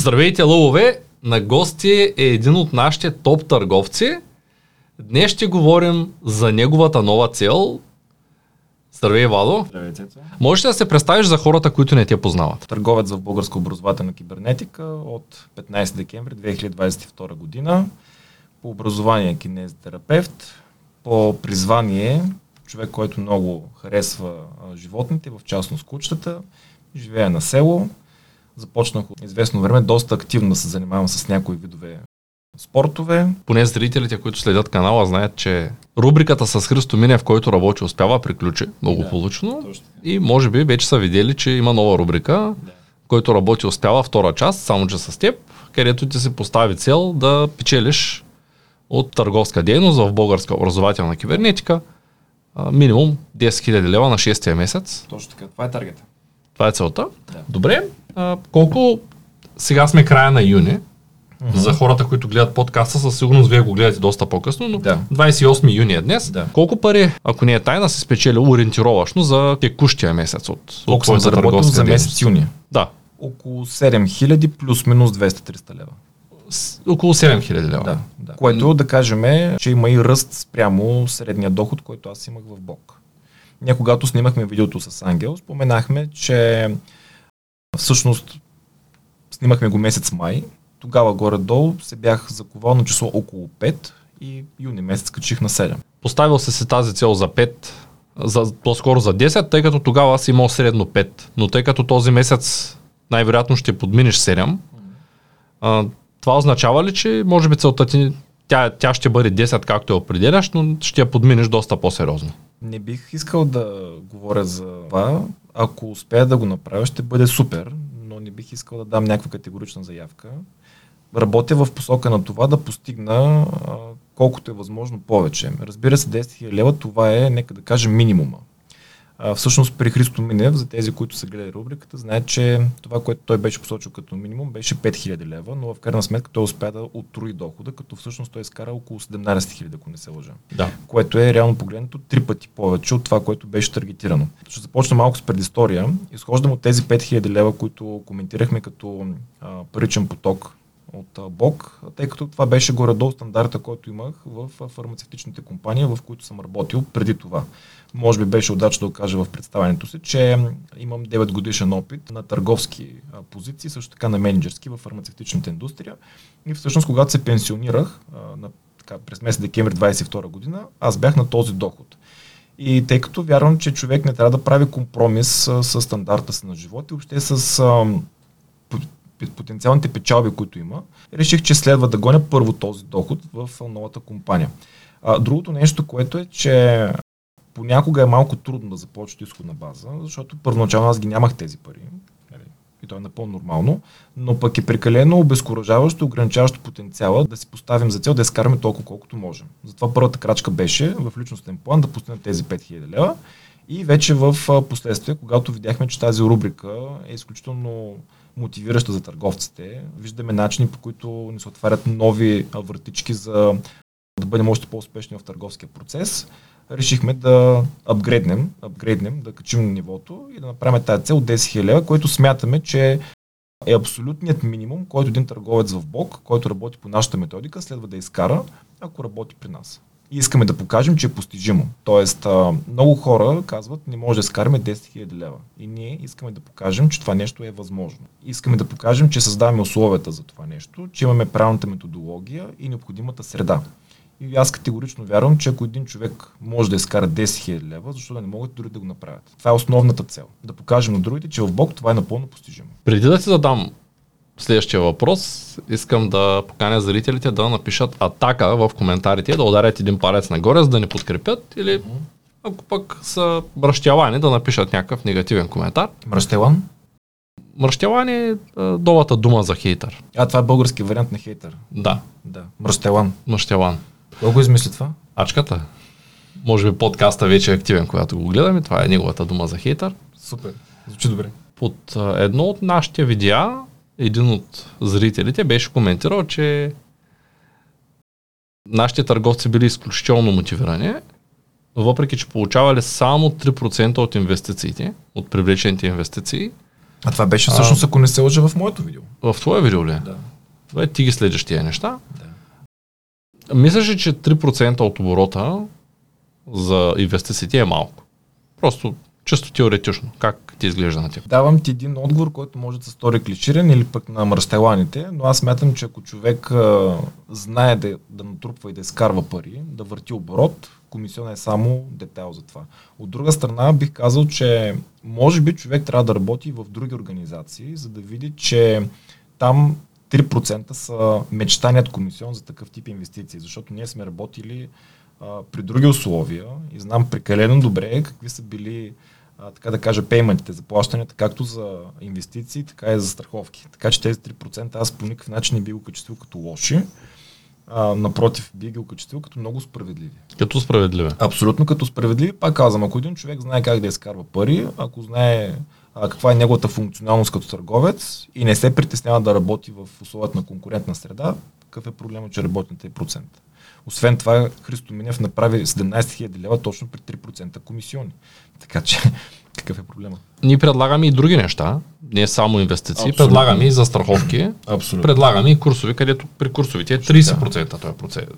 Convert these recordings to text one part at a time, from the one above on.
Здравейте, лъвове! На гости е един от нашите топ търговци. Днес ще говорим за неговата нова цел. Здравей, Владо! Здравей, Цецо. Можеш ли да се представиш за хората, които не те познават? Търговец в българска образователна кибернетика от 15 декември 2022 година. По образование кинезитерапевт. По призвание човек, който много харесва животните, в частност кучетата. Живее на село. Започнах от известно време доста активно да се занимавам с някои видове спортове. Поне зрителите, които следят канала, знаят, че рубриката с Христо Минев, който работи, успява, приключи много Да. Точно. И може би вече са видели, че има нова рубрика, Да. който работи, успява, втора част, само че с теб, където ти се постави цел да печелиш от търговска дейност в българска образователна кибернетика минимум 10 000 лева на 6 месец. Точно така. Това е таргета. Това е целта. Да. Добре, а, колко сега сме края на юни, за хората, които гледат подкаста, със сигурност вие го гледате доста по-късно, но Да. 28 юни е днес. Да. Колко пари, ако не е тайна, си спечелил ориентировъчно за текущия месец от, Колко съм заработил за месец юни? Да, Около 7000 плюс-минус 200-300 лева. с, около 7000 лева. Да, да. Което да кажем, че има и ръст спрямо средния доход, който аз имах в Бог. Ние когато снимахме видеото с Ангел, споменахме, че всъщност снимахме го месец май. Тогава горе-долу се бях заковал на число около 5 и юни месец качих на 7. Поставил си си тази цел за 5, за, по-скоро за 10, тъй като тогава си имал средно 5. Но тъй като този месец най-вероятно ще подминеш 7, а, това означава ли, че може би целта ти, тя, тя ще бъде 10, както я определяш, но ще я подминеш доста по-сериозно. Не бих искал да говоря за това. Ако успея да го направя, ще бъде супер, но не бих искал да дам някаква категорична заявка. Работя в посока на това да постигна колкото е възможно повече. Разбира се, 10 000 лева, това е, нека да кажем, минимума. А, всъщност при Христо Минев, за тези, които са гледали рубриката, знаят, че това, което той беше посочил като минимум, беше 5000 лева, но в крайна сметка той успя да отруи дохода, като всъщност той изкара около 17 000, ако не се лъжа Да. което е реално погледнато три пъти повече от това, което беше таргетирано. Ще започна малко с предистория. Изхождам от тези 5000 лева, които коментирахме като а, паричен поток от БОК, тъй като това беше горе-долу стандарта, който имах в фармацевтичните компании, в които съм работил преди това. Може би беше удачно да кажа в представянето си, че имам 9 годишен опит на търговски позиции, също така на менеджерски в фармацевтичната индустрия. И всъщност, когато се пенсионирах на така, през месец декември 22 година, аз бях на този доход. И тъй като вярвам, че човек не трябва да прави компромис с стандарта си на живот и въобще с потенциалните печалби, които има, реших, че следва да гоня първо този доход в новата компания. А, другото нещо, което е, че понякога е малко трудно да започне от изходна база, защото първоначално аз ги нямах тези пари. нали, И то е напълно нормално, но пък е прекалено обезкуражаващо, ограничаващо потенциала да си поставим за цел да изкараме толкова колкото можем. Затова първата крачка беше в личностен план да постигнем тези 5000 лева и вече в последствие, когато видяхме, че тази рубрика е изключително мотивираща за търговците, виждаме начини по които ни се отварят нови вратички за да бъдем още по-успешни в търговския процес, решихме да апгрейднем, апгрейднем, да качим нивото и да направим тази цел 10 000 лева, което смятаме, че е абсолютният минимум, който един търговец в БОК, който работи по нашата методика, следва да изкара, ако работи при нас. И искаме да покажем, че е постижимо. Тоест, много хора казват, не може да изкараме 10 000 лева. И ние искаме да покажем, че това нещо е възможно. Искаме да покажем, че създаваме условията за това нещо, че имаме правилната методология и необходимата среда. И аз категорично вярвам, че ако един човек може да изкара 10 000 лева, защо да не могат дори да го направят? Това е основната цел. Да покажем на другите, че в Бог това е напълно постижимо. Преди да ти задам следващия въпрос, искам да поканя зрителите да напишат атака в коментарите, да ударят един палец нагоре, за да ни подкрепят или ако пък са мръщялани, да напишат някакъв негативен коментар. Мръщелан? Мръщялани е а, новата дума за хейтър. А, това е български вариант на хейтър. Да, Да. Мръщелан. мръщялан. Кой го измисли това? Ачката. Може би подкаста вече е активен, когато го гледаме. Това е неговата дума за хейтър. Супер. Звучи добре. Под едно от нашите видеа, един от зрителите беше коментирал, че нашите търговци били изключително мотивирани, въпреки че получавали само 3% от инвестициите, от привлечените инвестиции, А това беше всъщност, ако не се лъжа в моето видео. В твое видео ли? е? Да. Добре, ти ги следиш тия неща. да. Мислиш ли, че 3% от оборота за инвестициите е малко? Просто чисто теоретично. Как ти изглежда на тях? Давам ти един отговор, който може да се стори клиширан или пък на мръщеланите, но аз мятам, че ако човек а, знае да, да натрупва и да изкарва пари, да върти оборот, комисион е само детайл за това. От друга страна бих казал, че може би човек трябва да работи в други организации, за да види, че там 3% са мечтаният комисион за такъв тип инвестиции, защото ние сме работили а, при други условия и знам прекалено добре какви са били а, така да кажа, пейментите за плащанията, както за инвестиции, така и за страховки. Така че тези 3% аз по никакъв начин не би го качествил като лоши. А, напротив, би ги окачествил като много справедливи. Като справедливе. Абсолютно като справедливи. Пак казвам, ако един човек знае как да изкарва пари, ако знае а, каква е неговата функционалност като търговец и не се притеснява да работи в условията на конкурентна среда, какъв е проблема, че работи на 3%. Освен това, Христо Минев направи 17 000 лева точно при 3% комисиони. Така че, какъв е проблема? Ние предлагаме и други неща, не само инвестиции, Абсолютно. предлагаме и застраховки, Абсолютно. предлагаме и курсови, където при курсовите е 30% този процент,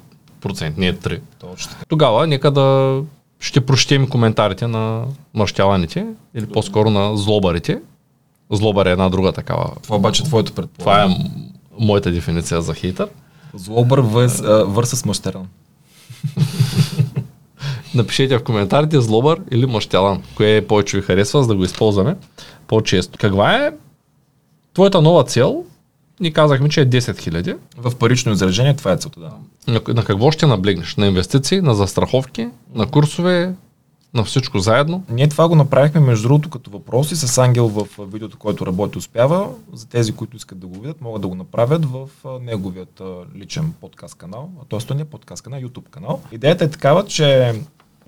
процент, не е 3. Точно така. Тогава нека да ще прочетем коментарите на мъщяланите или по-скоро на злобарите. Злобар е една друга такава. Това обаче е твоето Това предполагане. е м- моята дефиниция за хейтър. Злобър върсъс мъщеран. Напишете в коментарите злобър или мъщялан. Кое повече ви харесва, за да го използваме по-често. Каква е твоята нова цел? Ни казахме, че е 10 000. В парично изражение това е целта, да. На, на какво ще наблегнеш? На инвестиции, на застраховки, на курсове, на всичко заедно? Ние това го направихме, между другото, като въпроси с Ангел в видеото, който работи успява. За тези, които искат да го видят, могат да го направят в неговият личен подкаст канал. А т.е. то не е подкаст канал, YouTube канал. Идеята е такава, че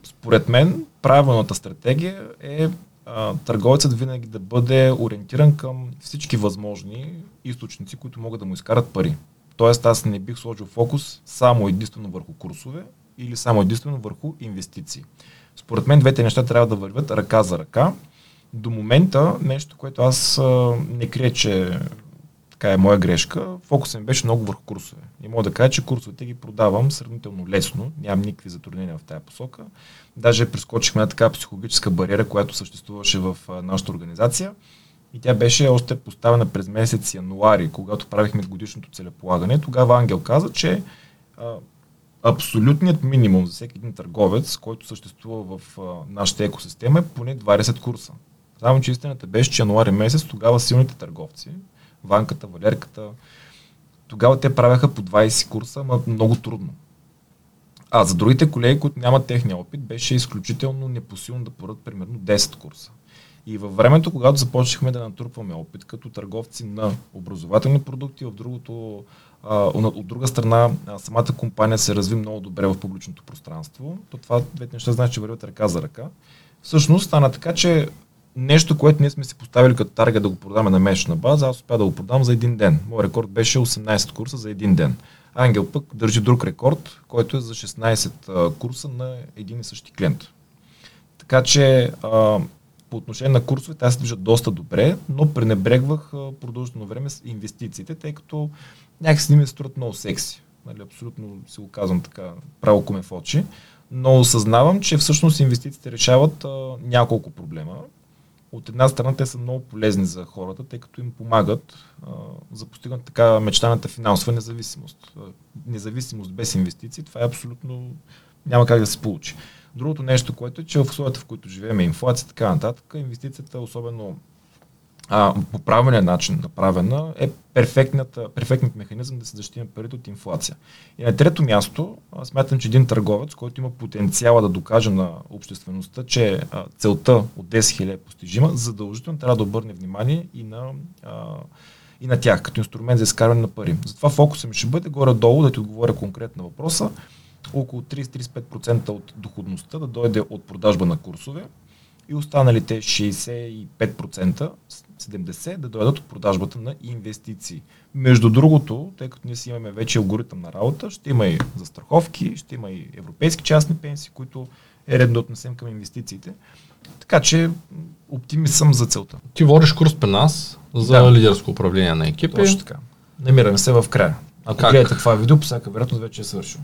според мен правилната стратегия е а, търговецът винаги да бъде ориентиран към всички възможни източници, които могат да му изкарат пари. Тоест аз не бих сложил фокус само единствено върху курсове или само единствено върху инвестиции. Според мен двете неща трябва да вървят ръка за ръка. До момента нещо, което аз не крия, че така е моя грешка, фокусът ми беше много върху курсове. И мога да кажа, че курсовете ги продавам сравнително лесно, нямам никакви затруднения в тази посока. Даже прескочихме една така психологическа бариера, която съществуваше в нашата организация. И тя беше още поставена през месец януари, когато правихме годишното целеполагане. Тогава Ангел каза, че а, абсолютният минимум за всеки един търговец, който съществува в а, нашата екосистема е поне 20 курса. Само, че истината беше, че януари месец тогава силните търговци, Ванката, Валерката, тогава те правяха по 20 курса, но много трудно. А за другите колеги, които нямат техния опит, беше изключително непосилно да поръдат примерно 10 курса. И във времето, когато започнахме да натрупваме опит като търговци на образователни продукти, в другото, а, от друга страна, а, самата компания се разви много добре в публичното пространство, то това двете неща значи, че вървят ръка за ръка. Всъщност стана така, че нещо, което ние сме си поставили като тарга да го продаме на месечна база, аз успя да го продам за един ден. Мой рекорд беше 18 курса за един ден. Ангел пък държи друг рекорд, който е за 16 а, курса на един и същи клиент. Така че а, по отношение на курсовете аз движа доста добре, но пренебрегвах продължително време с инвестициите, тъй като някакси ми струват много секси. Нали, абсолютно си го казвам така, право коме в очи. Но осъзнавам, че всъщност инвестициите решават а, няколко проблема. От една страна те са много полезни за хората, тъй като им помагат а, за постигане така мечтаната финансова независимост. А, независимост без инвестиции, това е абсолютно няма как да се получи. Другото нещо, което е, че в условията, в които живеем, инфлация и така нататък, инвестицията, особено а, по правилния начин направена, е перфектният, перфектният механизъм да се защитим парите от инфлация. И на трето място, аз смятам, че един търговец, който има потенциала да докаже на обществеността, че а, целта от 10 000 е постижима, задължително трябва да обърне внимание и на, а, и на тях, като инструмент за изкарване на пари. Затова фокусът ми ще бъде горе-долу, да ти отговоря конкретно на въпроса, около 30-35% от доходността да дойде от продажба на курсове и останалите 65%, 70% да дойдат от продажбата на инвестиции. Между другото, тъй като ние си имаме вече алгоритъм на работа, ще има и застраховки, ще има и европейски частни пенсии, които е редно да отнесем към инвестициите. Така че оптимист съм за целта. Ти водиш курс при нас за Да. лидерско управление на екипи. Точно така. Намираме се в края. Ако Как? гледате това видео, по всяка вероятност вече е свършил.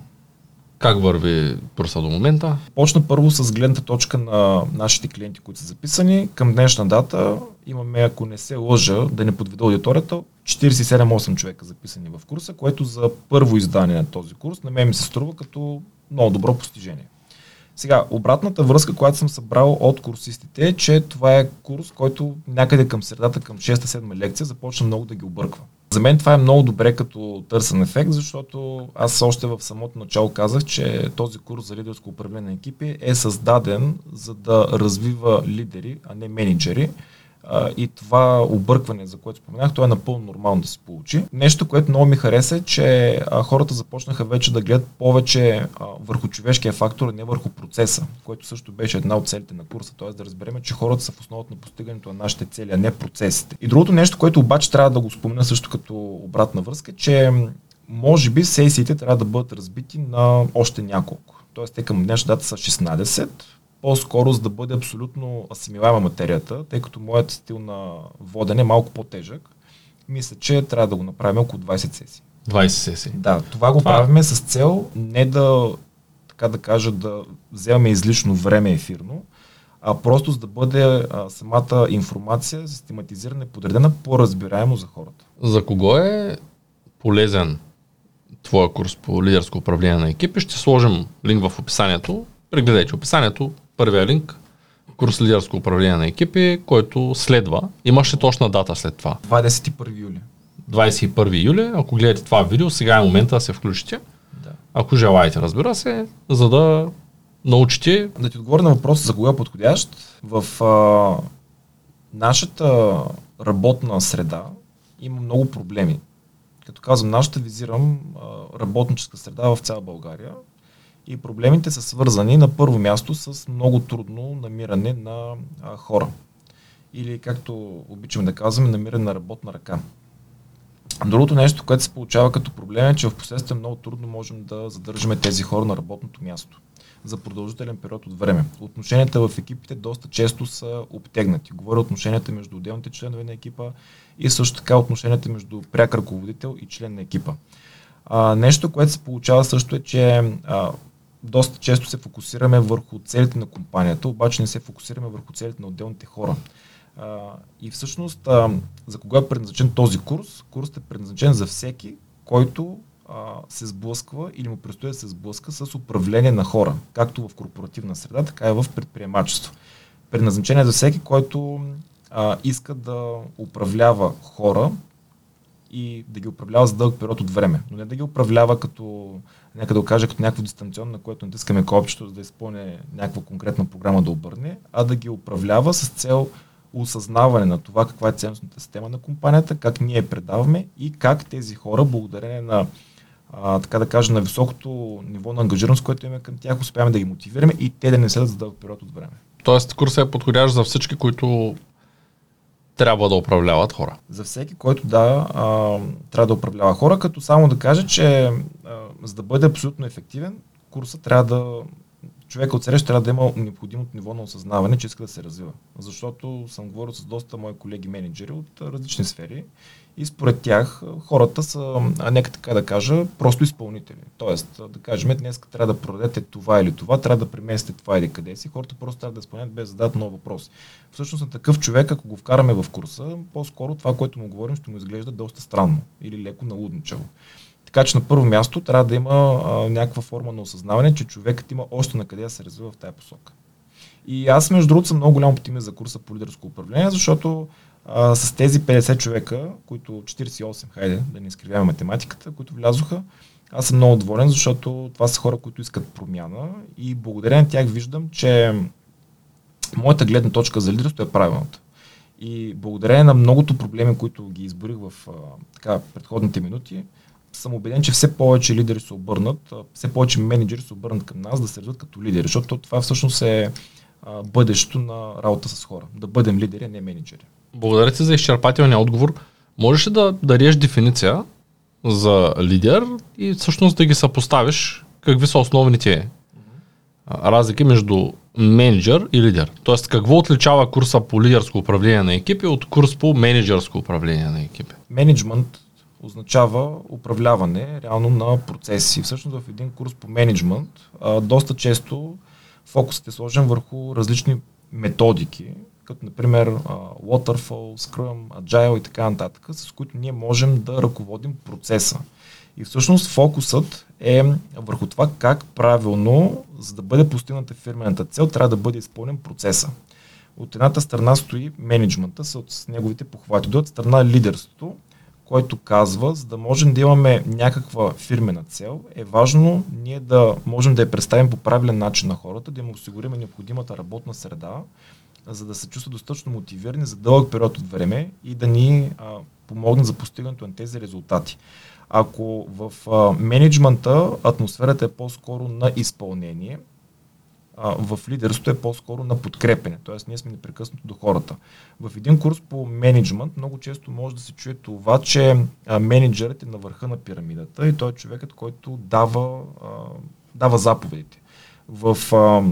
Как върви курса до момента? Почна първо с гледната точка на нашите клиенти, които са записани. Към днешна дата имаме, ако не се лъжа, да не подведа аудиторията, 47-8 човека записани в курса, което за първо издание на този курс на мен ми се струва като много добро постижение. Сега, обратната връзка, която съм събрал от курсистите е, че това е курс, който някъде към средата, към 6-7 лекция, започна много да ги обърква. За мен това е много добре като търсен ефект, защото аз още в самото начало казах, че този курс за лидерско управление на екипи е създаден за да развива лидери, а не менеджери. А, и това объркване, за което споменах, то е напълно нормално да се получи. Нещо, което много ми хареса е, че а, хората започнаха вече да гледат повече а, върху човешкия фактор, а не върху процеса, което също беше една от целите на курса, т.е. да разберем, че хората са в основата на постигането на нашите цели, а не процесите. И другото нещо, което обаче трябва да го спомена също като обратна връзка, че може би сесиите трябва да бъдат разбити на още няколко. Тоест, те към днешна дата са 16, по-скоро за да бъде абсолютно асимилаема материята, тъй като моят стил на водене е малко по-тежък. Мисля, че трябва да го направим около 20 сесии. 20 сесии. Да, това го Това- правиме с цел не да, така да кажа, да вземаме излишно време ефирно, а просто за да бъде а, самата информация систематизирана и подредена по-разбираемо за хората. За кого е полезен твоя курс по лидерско управление на екипи? Ще сложим линк в описанието. Прегледайте описанието. Първия линк. Курс лидерско управление на екипи, който следва. Имаше точна дата след това. 21 юли. 21 юли. Ако гледате това видео, сега е момента да се включите. Да. Ако желаете, разбира се, за да научите Да ти отговоря на въпроса за кога е подходящ. В а, нашата работна среда има много проблеми. Като казвам нашата, визирам а, работническа среда в цяла България. И проблемите са свързани на първо място с много трудно намиране на а, хора. Или както обичаме да казваме, намиране на работна ръка. Другото нещо, което се получава като проблем е, че в последствие много трудно можем да задържаме тези хора на работното място за продължителен период от време. Отношенията в екипите доста често са обтегнати. Говоря отношенията между отделните членове на екипа и също така отношенията между пряк ръководител и член на екипа. А, нещо, което се получава също е, че а, доста често се фокусираме върху целите на компанията, обаче не се фокусираме върху целите на отделните хора. А, и всъщност, а, за кога е предназначен този курс? Курсът е предназначен за всеки, който а, се сблъсква или му предстои да се сблъска с управление на хора, както в корпоративна среда, така и в предприемачество. Предназначен е за всеки, който а, иска да управлява хора и да ги управлява за дълъг период от време. Но не да ги управлява като, нека да го кажа, като някакво дистанционно, на което натискаме копчето, за да изпълне някаква конкретна програма да обърне, а да ги управлява с цел осъзнаване на това каква е ценностната система на компанията, как ние предаваме и как тези хора, благодарение на а, така да кажа, на високото ниво на ангажираност, което имаме към тях, успяваме да ги мотивираме и те да не седат за дълъг период от време. Тоест, курсът е подходящ за всички, които трябва да управляват хора. За всеки, който да, а, трябва да управлява хора, като само да кажа, че а, за да бъде абсолютно ефективен, курсът трябва да човека от среща трябва да има необходимото ниво на осъзнаване, че иска да се развива. Защото съм говорил с доста мои колеги менеджери от различни сфери и според тях хората са, а нека така да кажа, просто изпълнители. Тоест, да кажем, днес трябва да продадете това или това, трябва да преместите това или къде си, хората просто трябва да изпълнят без да зададат много въпроси. Всъщност на такъв човек, ако го вкараме в курса, по-скоро това, което му говорим, ще му изглежда доста странно или леко налудничаво. Така че на първо място трябва да има а, някаква форма на осъзнаване, че човекът има още на къде да се развива в тази посока. И аз, между другото, съм много голям оптимист за курса по лидерско управление, защото а, с тези 50 човека, които 48, хайде да не изкривяваме математиката, които влязоха, аз съм много доволен, защото това са хора, които искат промяна и благодарение на тях виждам, че моята гледна точка за лидерство е правилната. И благодарение на многото проблеми, които ги изборих в а, така, предходните минути, съм убеден, че все повече лидери се обърнат, все повече менеджери се обърнат към нас да се развиват като лидери, защото това всъщност е бъдещето на работа с хора. Да бъдем лидери, а не менеджери. Благодаря ти за изчерпателния отговор. Можеш ли да дадеш дефиниция за лидер и всъщност да ги съпоставиш какви са основните разлики между менеджер и лидер. Тоест, какво отличава курса по лидерско управление на екипи от курс по менеджерско управление на екипи? Менеджмент означава управляване реално на процеси. Всъщност в един курс по менеджмент а, доста често фокусът е сложен върху различни методики, като например а, Waterfall, Scrum, Agile и така нататък, с които ние можем да ръководим процеса. И всъщност фокусът е върху това как правилно, за да бъде постигната фирмената цел, трябва да бъде изпълнен процеса. От едната страна стои менеджмента с неговите похвати, от страна лидерството, който казва, за да можем да имаме някаква фирмена цел, е важно ние да можем да я представим по правилен начин на хората, да им осигурим необходимата работна среда, за да се чувстват достатъчно мотивирани за дълъг период от време и да ни а, помогнат за постигането на тези резултати. Ако в а, менеджмента атмосферата е по-скоро на изпълнение, а, в лидерството е по-скоро на подкрепене, т.е. ние сме непрекъснато до хората. В един курс по менеджмент много често може да се чуе това, че а, менеджерът е на върха на пирамидата и той е човекът, който дава, а, дава заповедите. В а,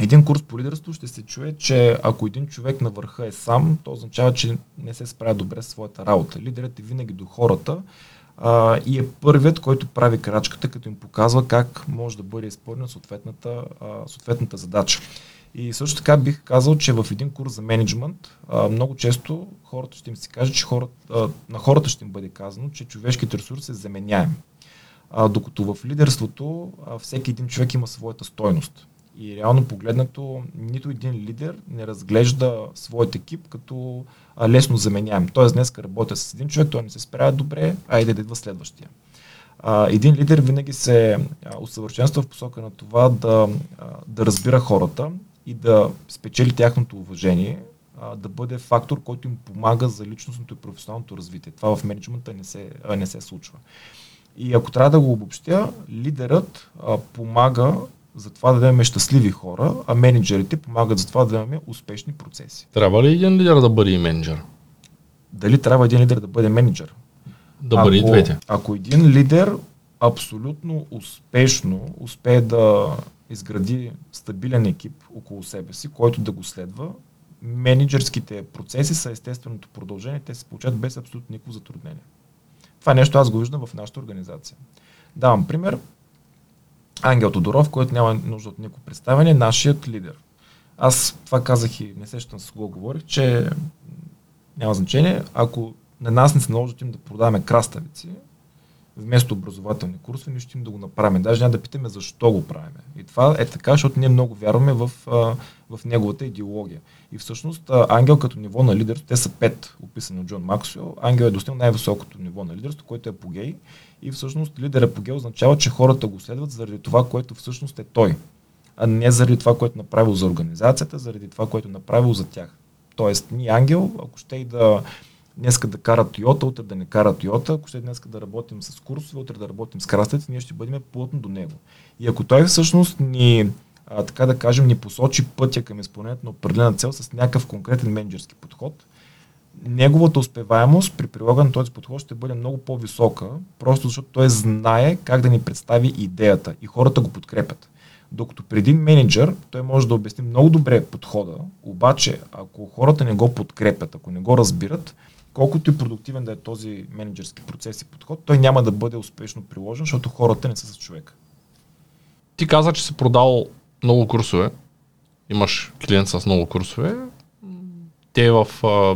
един курс по лидерство ще се чуе, че ако един човек на върха е сам, то означава, че не се справя добре с своята работа. Лидерът е винаги до хората а, и е първият, който прави крачката, като им показва как може да бъде изпълнена съответната, съответната задача. И също така бих казал, че в един курс за менеджмент а, много често хората ще им се каже, че хората, а, на хората ще им бъде казано, че човешкият ресурс е заменяем. А, докато в лидерството а, всеки един човек има своята стойност. И реално погледнато, нито един лидер не разглежда своят екип като а, лесно заменяем. Тоест, днес работя с един човек, той не се справя добре, айде да идва следващия. А, един лидер винаги се усъвършенства в посока на това да, а, да разбира хората и да спечели тяхното уважение, а, да бъде фактор, който им помага за личностното и професионалното развитие. Това в менеджмента не се, а, не се случва. И ако трябва да го обобщя, лидерът а, помага за това да имаме щастливи хора, а менеджерите помагат за това да имаме успешни процеси. Трябва ли един лидер да бъде и менеджер? Дали трябва един лидер да бъде менеджер? Да бъде и двете. Ако един лидер абсолютно успешно успее да изгради стабилен екип около себе си, който да го следва, менеджерските процеси са естественото продължение, те се получат без абсолютно никакво затруднение. Това нещо аз го виждам в нашата организация. Давам пример. Ангел Тодоров, който няма нужда от никакво представяне, нашият лидер. Аз това казах и не сещам с кого говорих, че няма значение. Ако на нас не се наложат им да продаваме краставици, вместо образователни курсове, ние ще им да го направим. Даже няма да питаме защо го правим. И това е така, защото ние много вярваме в, в неговата идеология. И всъщност ангел като ниво на лидерство, те са пет, описани от Джон Максуел. Ангел е достигнал най-високото ниво на лидерство, което е апогей. И всъщност лидер апогей означава, че хората го следват заради това, което всъщност е той. А не заради това, което е направил за организацията, заради това, което е направил за тях. Тоест, ние ангел, ако ще и да днеска да кара Toyota, утре да не кара Toyota, ако ще днеска да работим с курсове, утре да работим с крастец, ние ще бъдем плътно до него. И ако той всъщност ни, а, така да кажем, ни посочи пътя към изпълнението на определена цел с някакъв конкретен менеджерски подход, неговата успеваемост при прилагане на този подход ще бъде много по-висока, просто защото той знае как да ни представи идеята и хората го подкрепят. Докато преди менеджер, той може да обясни много добре подхода, обаче ако хората не го подкрепят, ако не го разбират, колкото и продуктивен да е този менеджерски процес и подход, той няма да бъде успешно приложен, защото хората не са с човека. Ти каза, че си продал много курсове. Имаш клиент с много курсове. Те в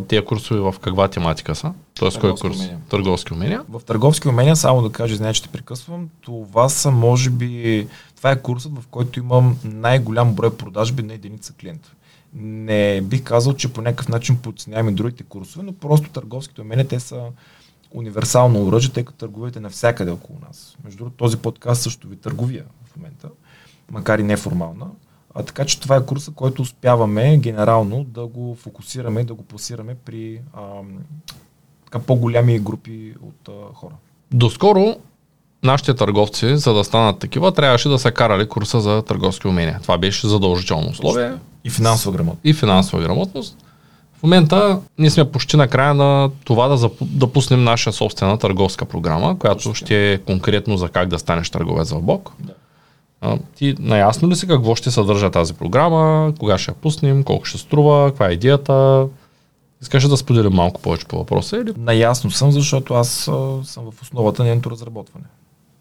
тези курсове в каква тематика са? Тоест кой курс? Умения. Търговски умения. В търговски умения, само да кажа, знаете, че те прекъсвам, това са може би, това е курсът, в който имам най-голям брой продажби на единица клиент не бих казал, че по някакъв начин подценяваме другите курсове, но просто търговските умения, те са универсално оръжие, тъй като търгувате навсякъде около нас. Между другото, този подкаст също ви търговия в момента, макар и неформална. А, така че това е курса, който успяваме генерално да го фокусираме, да го пласираме при а, така, по-голями групи от а, хора. Доскоро нашите търговци, за да станат такива, трябваше да са карали курса за търговски умения. Това беше задължително условие. И финансова грамотност. И финансова грамотност. В момента ние сме почти на края на това да, запу, да пуснем наша собствена търговска програма, която Точно. ще е конкретно за как да станеш търговец в Бог. Да. А, ти наясно ли си какво ще съдържа тази програма, кога ще я пуснем, колко ще струва, каква е идеята? Искаш да споделим малко повече по въпроса или? Наясно съм, защото аз а, съм в основата на нейното разработване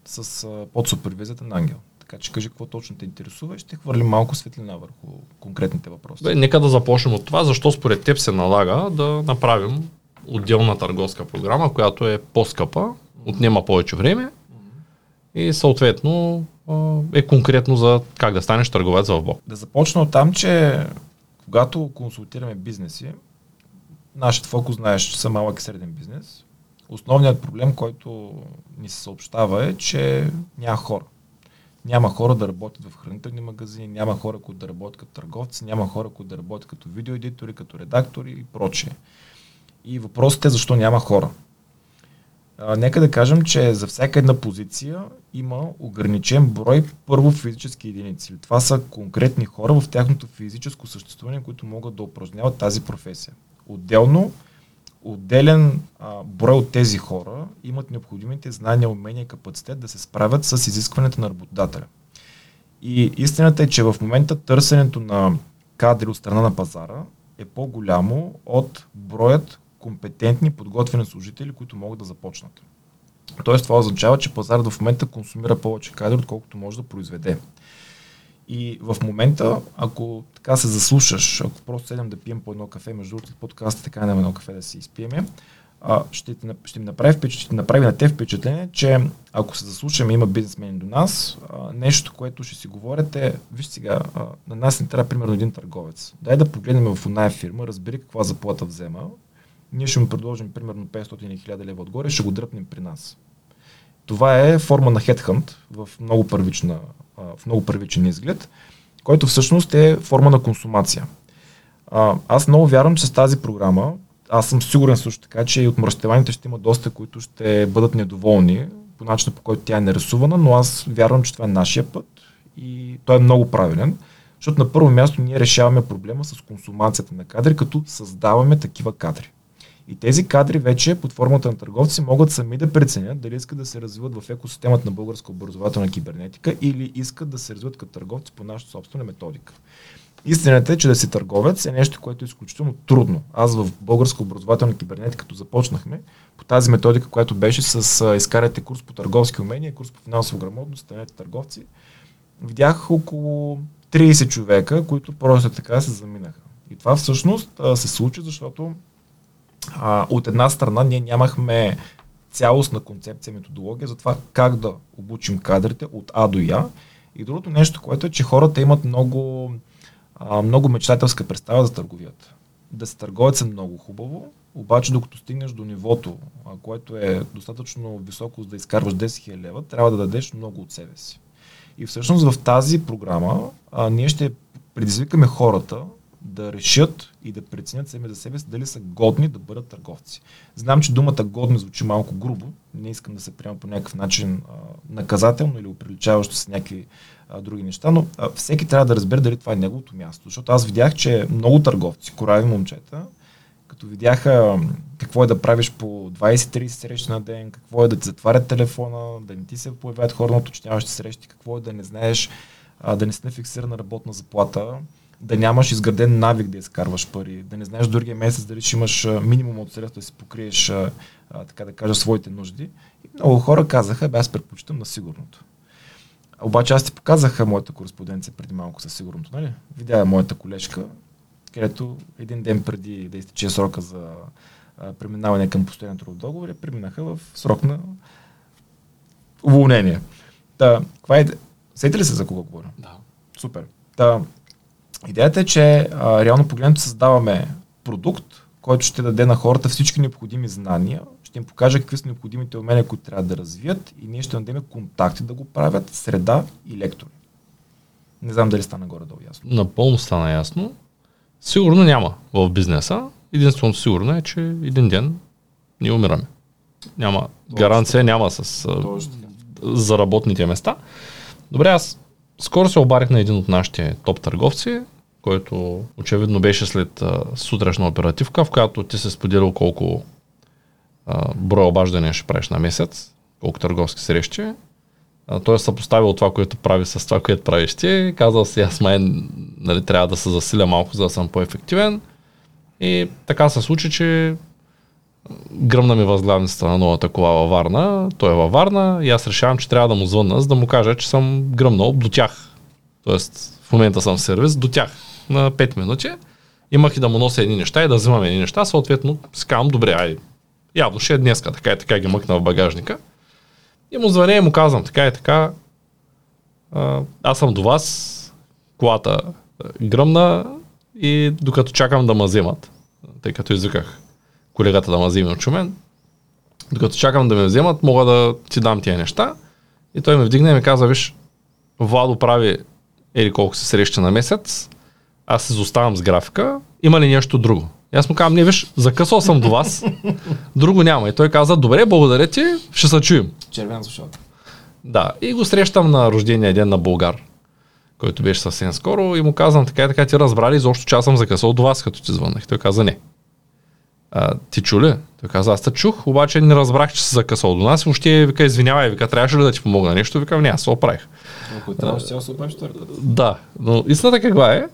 с а, под супервизията на Ангел. Така че кажи какво точно те интересува и ще хвърлим малко светлина върху конкретните въпроси. Бе, нека да започнем от това. Защо според теб се налага да направим отделна търговска програма, която е по-скъпа, отнема повече време и съответно е конкретно за как да станеш търговец в БОК. Да започна от там, че когато консултираме бизнеси, нашият фокус, знаеш, че са малък и среден бизнес. Основният проблем, който ни се съобщава е, че няма хора. Няма хора да работят в хранителни магазини, няма хора, които да работят като търговци, няма хора, които да работят като видеоедитори, като редактори и прочее. И въпросът е защо няма хора. Нека да кажем, че за всяка една позиция има ограничен брой първо физически единици. Това са конкретни хора в тяхното физическо съществуване, които могат да упражняват тази професия. Отделно, отделен а, брой от тези хора имат необходимите знания, умения и капацитет да се справят с изискването на работодателя. И истината е, че в момента търсенето на кадри от страна на пазара е по-голямо от броят компетентни, подготвени служители, които могат да започнат. Тоест това означава, че пазарът в момента консумира повече кадри, отколкото може да произведе. И в момента, ако така се заслушаш, ако просто седем да пием по едно кафе, между другото подкаста така на едно кафе да си изпиеме, а, ще, ще, ми направи, ще направи на те впечатление, че ако се заслушаме, има бизнесмени до нас, а, нещо, което ще си говорят е, виж сега, а, на нас не трябва примерно един търговец. Дай да погледнем в една фирма, разбери каква заплата взема, ние ще му предложим примерно 500 или 1000 лева отгоре, ще го дръпнем при нас. Това е форма на хедхант в много, в много първичен изглед, който всъщност е форма на консумация. Аз много вярвам, че с тази програма, аз съм сигурен също така, че и от мръщеваните ще има доста, които ще бъдат недоволни по начина по който тя е нарисувана, но аз вярвам, че това е нашия път и той е много правилен, защото на първо място ние решаваме проблема с консумацията на кадри, като създаваме такива кадри. И тези кадри вече под формата на търговци могат сами да преценят дали искат да се развиват в екосистемата на българска образователна кибернетика или искат да се развиват като търговци по нашата собствена методика. Истината е, че да си търговец е нещо, което е изключително трудно. Аз в българска образователна кибернетика, като започнахме, по тази методика, която беше с изкарате курс по търговски умения, курс по финансова грамотност, станете търговци, видях около 30 човека, които просто така се заминаха. И това всъщност се случи, защото а, от една страна ние нямахме цялостна концепция, методология за това как да обучим кадрите от А до Я. И другото нещо, което е, че хората имат много, а, много мечтателска представа за търговията. Да се търговец е много хубаво, обаче докато стигнеш до нивото, а, което е достатъчно високо за да изкарваш 10 000 лева, трябва да дадеш много от себе си. И всъщност в тази програма а, ние ще предизвикаме хората да решат и да преценят сами за себе си дали са годни да бъдат търговци. Знам, че думата годни звучи малко грубо, не искам да се приема по някакъв начин а, наказателно или оприличаващо с някакви а, други неща, но а, всеки трябва да разбере дали това е неговото място. Защото аз видях, че много търговци, корави момчета, като видяха какво е да правиш по 20-30 срещи на ден, какво е да ти затварят телефона, да не ти се появяват хора на уточняващи срещи, какво е да не знаеш, а, да не си на фиксирана работна заплата, да нямаш изграден навик да изкарваш пари, да не знаеш другия месец дали ще имаш минимум от средства да си покриеш, а, така да кажа, своите нужди. И много хора казаха, бе, аз предпочитам на сигурното. Обаче аз ти показаха моята кореспонденция преди малко със сигурното, нали? Видя моята колежка, където един ден преди да изтече срока за а, преминаване към постоянен трудов договор, преминаха в срок на уволнение. Та, каква е... Сети ли се за кого говоря? Да. Супер. Та, Идеята е, че а, реално погледнато създаваме продукт, който ще даде на хората всички необходими знания, ще им покаже какви са необходимите умения, които трябва да развият и ние ще дадем контакти да го правят, среда и лектори. Не знам дали стана горе-долу ясно. Напълно стана ясно. Сигурно няма в бизнеса. Единственото сигурно е, че един ден ние умираме. Няма Точно. гаранция, няма с Точно. за работните места. Добре, аз скоро се обарих на един от нашите топ търговци, който очевидно беше след а, сутрешна оперативка, в която ти се споделил колко а, броя обаждания ще правиш на месец, колко търговски срещи. Той е съпоставил това, което прави с това, което правиш ти. Казал си, аз май нали, трябва да се засиля малко, за да съм по-ефективен. И така се случи, че гръмна ми възглавницата на новата кола във Варна. Той е във Варна и аз решавам, че трябва да му звънна, за да му кажа, че съм гръмнал до тях. Тоест, в момента съм в сервис до тях на 5 минути. Имах и да му нося едни неща и да взимам едни неща. Съответно, си казвам, добре, ай, явно ще е днеска, така и така ги мъкна в багажника. И му звъня и му казвам, така и така, аз съм до вас, колата гръмна и докато чакам да ме вземат, тъй като извиках колегата да ме вземе от Шумен, докато чакам да ме вземат, мога да ти дам тия неща. И той ме вдигна и ми каза, виж, Владо прави или колко се среща на месец, аз се заставам с графика, има ли нещо друго? И аз му казвам, не виж, закъсал съм до вас, друго няма. И той каза, добре, благодаря ти, ще се чуем. Червен слушател. Да, и го срещам на рождения ден на Българ, който беше съвсем скоро и му казвам, така и така ти разбрали, защо че аз съм закъсал до вас, като ти звъннах. Той каза, не. А, ти чу ли? Той каза, аз те чух, обаче не разбрах, че се закъсал до нас. Въобще вика, извинявай, вика, трябваше ли да ти помогна нещо? Вика, не, аз се оправих. Ако трябва, ще се оправиш Да, но истината каква е?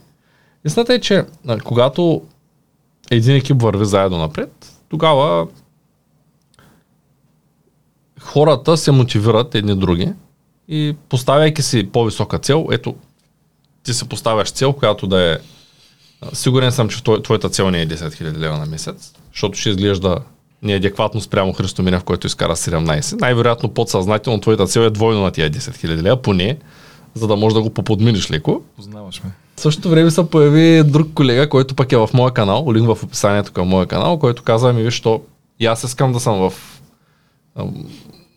Истината е, че а, когато един екип върви заедно напред, тогава хората се мотивират едни други и поставяйки си по-висока цел, ето, ти се поставяш цел, която да е Сигурен съм, че твоята цел не е 10 000 лева на месец, защото ще изглежда неадекватно спрямо Христо Минев, който изкара 17. Най-вероятно подсъзнателно твоята цел е двойно на тия 10 000 лева, поне, за да можеш да го поподминиш леко. Познаваш ме. В същото време се появи друг колега, който пък е в моя канал, линк в описанието към моя канал, който каза ми, виж, то и аз искам да съм в,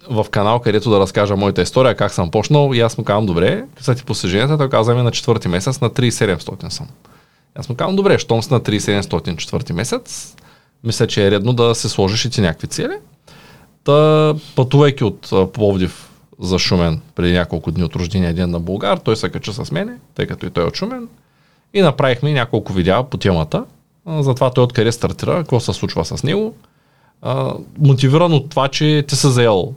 в канал, където да разкажа моята история, как съм почнал и аз му казвам, добре, са ти постиженията, той каза ми на четвърти месец на 3700 съм. Аз му казвам, добре, щом си на 3700 четвърти месец, мисля, че е редно да се сложиш и ти някакви цели. Та, пътувайки от Пловдив за Шумен преди няколко дни от рождения ден на Българ, той се кача с мене, тъй като и той е от Шумен. И направихме няколко видеа по темата, за това той откъде стартира, какво се случва с него. Мотивиран от това, че ти се заел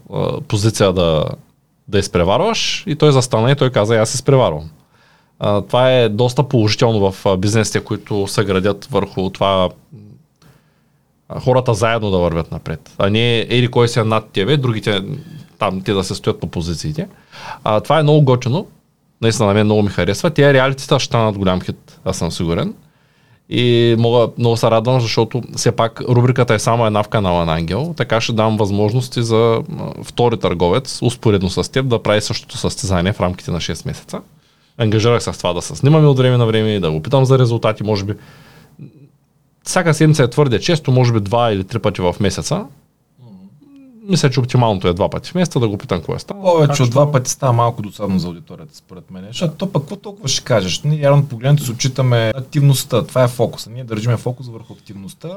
позиция да, да изпреварваш и той застана и той каза, аз изпреварвам. Това е доста положително в бизнесите, които се градят върху това хората заедно да вървят напред. А не ели кой си е над тебе, другите там те да се стоят по позициите. А, това е много готино. Наистина на мен много ми харесва. Тия реалитета ще станат голям хит, аз съм сигурен. И мога много се радвам, защото все пак рубриката е само една в канала на Ангел, така ще дам възможности за втори търговец, успоредно с теб, да прави същото състезание в рамките на 6 месеца ангажирах с това да се снимаме от време на време и да го питам за резултати, може би. Всяка седмица е твърде често, може би два или три пъти в месеца. Мисля, че оптималното е два пъти в месеца да го питам какво е става. Повече от два пъти става малко досадно за аудиторията, според мен. Защото то пък какво толкова ще кажеш? Ние явно погледнато се отчитаме активността. Това е фокуса. Ние държиме фокус върху активността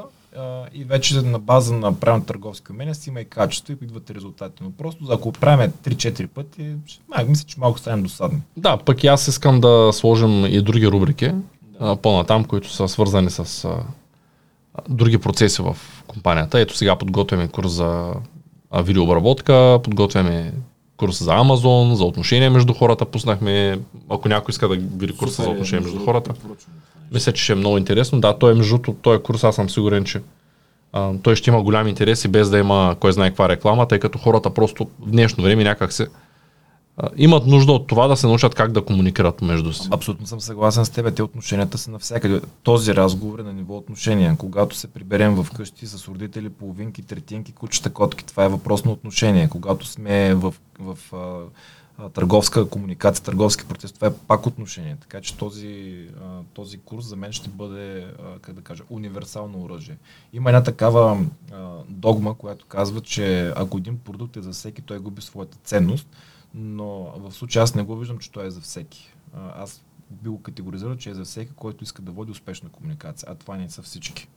и вече на база на правилно търговски умения си има и качество и идват резултати. Но просто ако правим 3-4 пъти, май, мисля, че малко станем досадни. Да, пък и аз искам да сложим и други рубрики да. по-натам, които са свързани с а, други процеси в компанията. Ето сега подготвяме курс за видеообработка, подготвяме курс за Амазон, за отношения между хората пуснахме. Ако някой иска да види курса Супер, за отношения между хората. Мисля, че ще е много интересно. Да, той е между този курс, аз съм сигурен, че а, той ще има голям интерес и без да има кой знае каква реклама, тъй като хората просто в днешно време някак се имат нужда от това да се научат как да комуникират между си. Абсолютно съм съгласен с теб. Те отношенията са навсякъде. Този разговор е на ниво отношения. Когато се приберем в къщи с родители, половинки, третинки, кучета, котки, това е въпрос на отношение. Когато сме в, в, търговска комуникация, търговски процес, това е пак отношение. Така че този, този курс за мен ще бъде, как да кажа, универсално оръжие. Има една такава догма, която казва, че ако един продукт е за всеки, той губи своята ценност, но в случая аз не го виждам, че той е за всеки. Аз би го категоризирал, че е за всеки, който иска да води успешна комуникация, а това не са всички.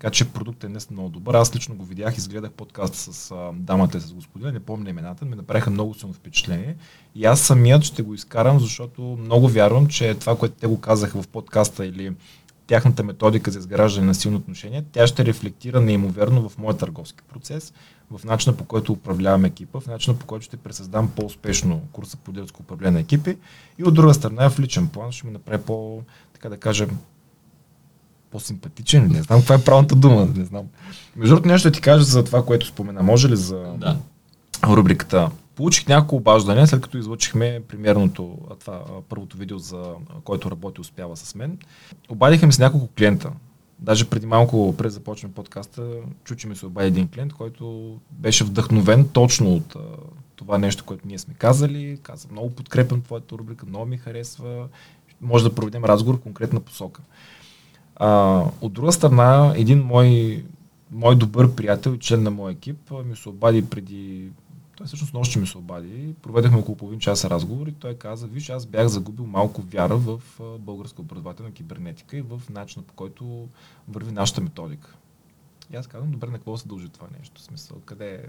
Така че продуктът е днес много добър. Аз лично го видях, изгледах подкаст с а, дамата и с господина, не помня имената, ми направиха много силно впечатление. И аз самият ще го изкарам, защото много вярвам, че това, което те го казаха в подкаста или тяхната методика за изграждане на силно отношение, тя ще рефлектира неимоверно в моят търговски процес, в начина по който управлявам екипа, в начина по който ще пресъздам по-успешно курса по лидерско управление на екипи и от друга страна в личен план ще ми направи по, така да кажем, по-симпатичен. Не знам каква е правилната дума. Не знам. Между другото, нещо ти кажа за това, което спомена. Може ли за да. рубриката? Получих няколко обаждания, след като излучихме примерното, това първото видео, за който работи успява с мен. Обадиха ми с няколко клиента. Даже преди малко, преди започваме подкаста, чу, че ми се обади един клиент, който беше вдъхновен точно от това нещо, което ние сме казали. Каза, много подкрепям твоята рубрика, много ми харесва. Може да проведем разговор в конкретна посока. А, от друга страна, един мой, мой добър приятел и член на моя екип ми се обади преди той всъщност нощи ми се обади. Проведахме около половин час разговор и той каза, виж, аз бях загубил малко вяра в българска образователна кибернетика и в начина по който върви нашата методика. И аз казвам, добре, на какво се дължи това нещо? В смисъл, къде е,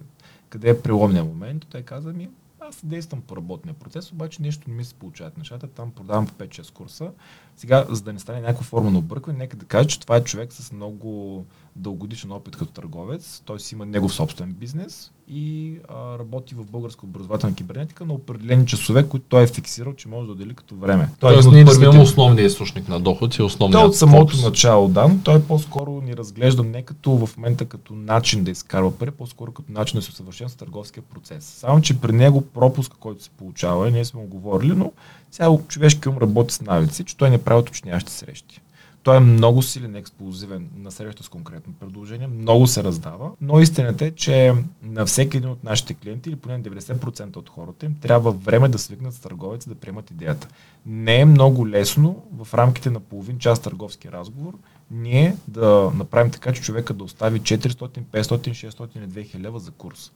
къде е преломния момент? Той каза ми, аз действам по работния процес, обаче нещо не ми се получават нещата. Там продавам по 5-6 курса. Сега, за да не стане някаква форма на объркване, нека да кажа, че това е човек с много дългодишен опит като търговец. Той си има негов собствен бизнес и а, работи в българска образователна кибернетика на определени часове, които той е фиксирал, че може да отдели като време. Той Тоест, ние не сме основния източник на доход и основния Той от самото фокус. начало, да, но той по-скоро ни разглежда не като в момента като начин да изкарва пари, по-скоро като начин да се усъвършенства търговския процес. Само, че при него пропуск, който се получава, ние сме го говорили, но сега човешки ум работи с навици, че той не прави уточняващи срещи. Той е много силен, експлозивен на среща с конкретно предложение, много се раздава, но истината е, че на всеки един от нашите клиенти или поне 90% от хората им трябва време да свикнат с търговец да приемат идеята. Не е много лесно в рамките на половин час търговски разговор ние да направим така, че човека да остави 400, 500, 600 или 2000 лева за курс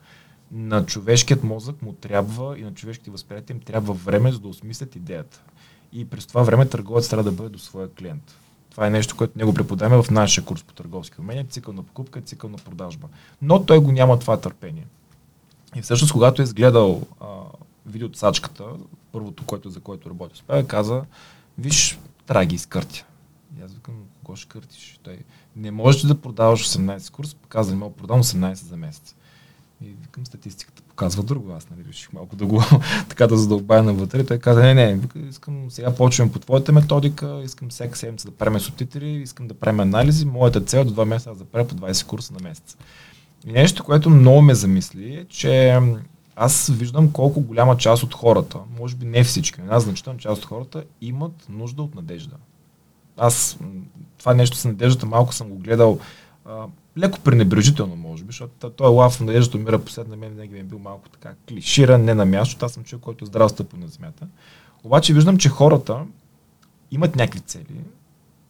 на човешкият мозък му трябва и на човешките възприятия им трябва време, за да осмислят идеята. И през това време търговец трябва да бъде до своя клиент. Това е нещо, което ние го преподаваме в нашия курс по търговски умения, цикъл на покупка, цикъл на продажба. Но той го няма това търпение. И всъщност, когато е изгледал а, видеоцачката, първото, което, за което работи успева, каза, виж, трябва да ги изкъртя. И аз викам, кого ще къртиш? Той, не можеш да продаваш 18 курс, каза, мога продавам 18 за месец. И викам, статистиката показва друго. Аз нали, реших малко да го така да задълбая навътре. Той каза, не, не, искам сега почвам по твоята методика, искам всяка седмица да правим субтитри, искам да правим анализи. Моята цел е до 2 месеца да правя по 20 курса на месец. И нещо, което много ме замисли е, че аз виждам колко голяма част от хората, може би не всички, една значителна част от хората имат нужда от надежда. Аз това нещо с надеждата малко съм го гледал леко пренебрежително, може би, защото той е лав на надеждата умира послед на мен винаги е бил малко така клиширан, не на място. Аз съм човек, който е здрав стъпо на земята. Обаче виждам, че хората имат някакви цели,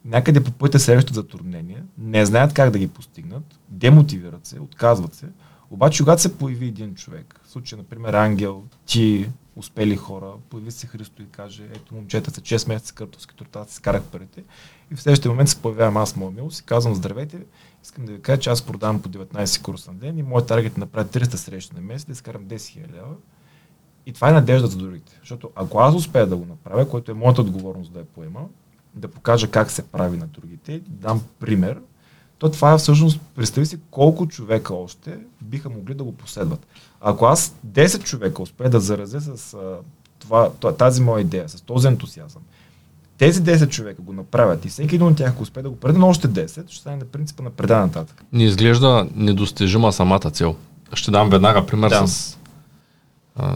някъде по пътя срещат затруднения, не знаят как да ги постигнат, демотивират се, отказват се. Обаче, когато се появи един човек, в случай, например, Ангел, ти, успели хора, появи се Христо и каже, ето момчета са 6 месеца къртовски турта, си скарах парите. И в следващия момент се появявам аз, моя милост, и казвам, здравейте, Искам да ви кажа, че аз продавам по 19 курса на ден и моят таргет е направя 300 срещи на месец, да изкарам 10 000 лева. И това е надежда за другите. Защото ако аз успея да го направя, което е моята отговорност да я поема, да покажа как се прави на другите, да дам пример, то това е всъщност, представи си колко човека още биха могли да го последват. Ако аз 10 човека успея да заразя с а, това, тази моя идея, с този ентусиазъм, тези 10 човека го направят и всеки един от тях, ако успее да го преда на още 10, ще стане на принципа на преда нататък. Не изглежда недостижима самата цел. Ще дам веднага пример да. с, а,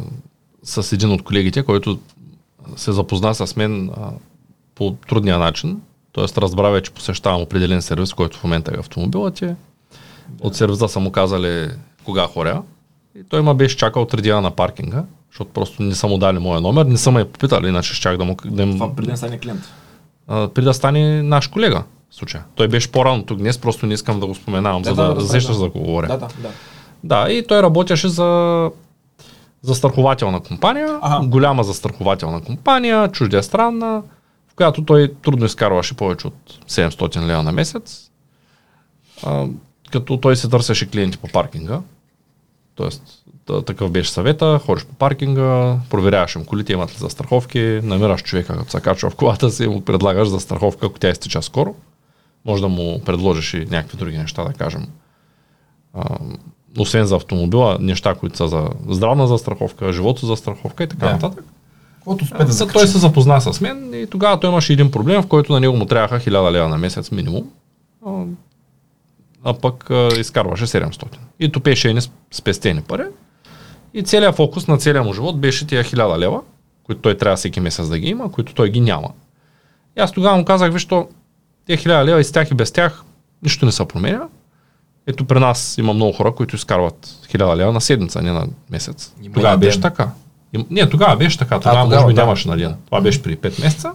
с един от колегите, който се запозна с мен а, по трудния начин. Тоест разбра вече посещавам определен сервис, който в момента е автомобилът Да. От сервиза са му казали кога хоря. И той ма беше чакал три на паркинга защото просто не са му дали моя номер, не са ме попитали, иначе щях да му... Да им... Това преди да стане клиент? А, преди да стане наш колега, в случая. Той беше по-рано тук днес, просто не искам да го споменавам, да, за да, да, да засещаш да, за да говоря. Да, да, да. Да, и той работеше за застрахователна компания, ага. голяма застрахователна компания, чуждия странна, в която той трудно изкарваше повече от 700 лева на месец, а, като той се търсеше клиенти по паркинга. Тоест, такъв беше съвета, ходиш по паркинга, проверяваш им колите имат ли застраховки, намираш човека, като се качва в колата си му предлагаш застраховка, ако тя изтича скоро. Може да му предложиш и някакви други неща, да кажем. А, освен за автомобила, неща, които са за здравна застраховка, живото застраховка и така Да. нататък. Каквото успе да той се запозна с мен и тогава той имаше един проблем, в който на него му трябваха 1000 лева на месец минимум, а, а пък а, изкарваше 700. И топеше едни сп- спестени пари. И целият фокус на целия му живот беше тия 1000 лева, които той трябва всеки месец да ги има, които той ги няма. И аз тогава му казах, виж, тия 1000 лева и с тях и без тях нищо не се променя. Ето при нас има много хора, които изкарват 1000 лева на седмица, не на месец. Има тогава на беше така. Не, тогава беше така. Тогава, тогава, може би да. нямаше на ден. Това беше при 5 месеца.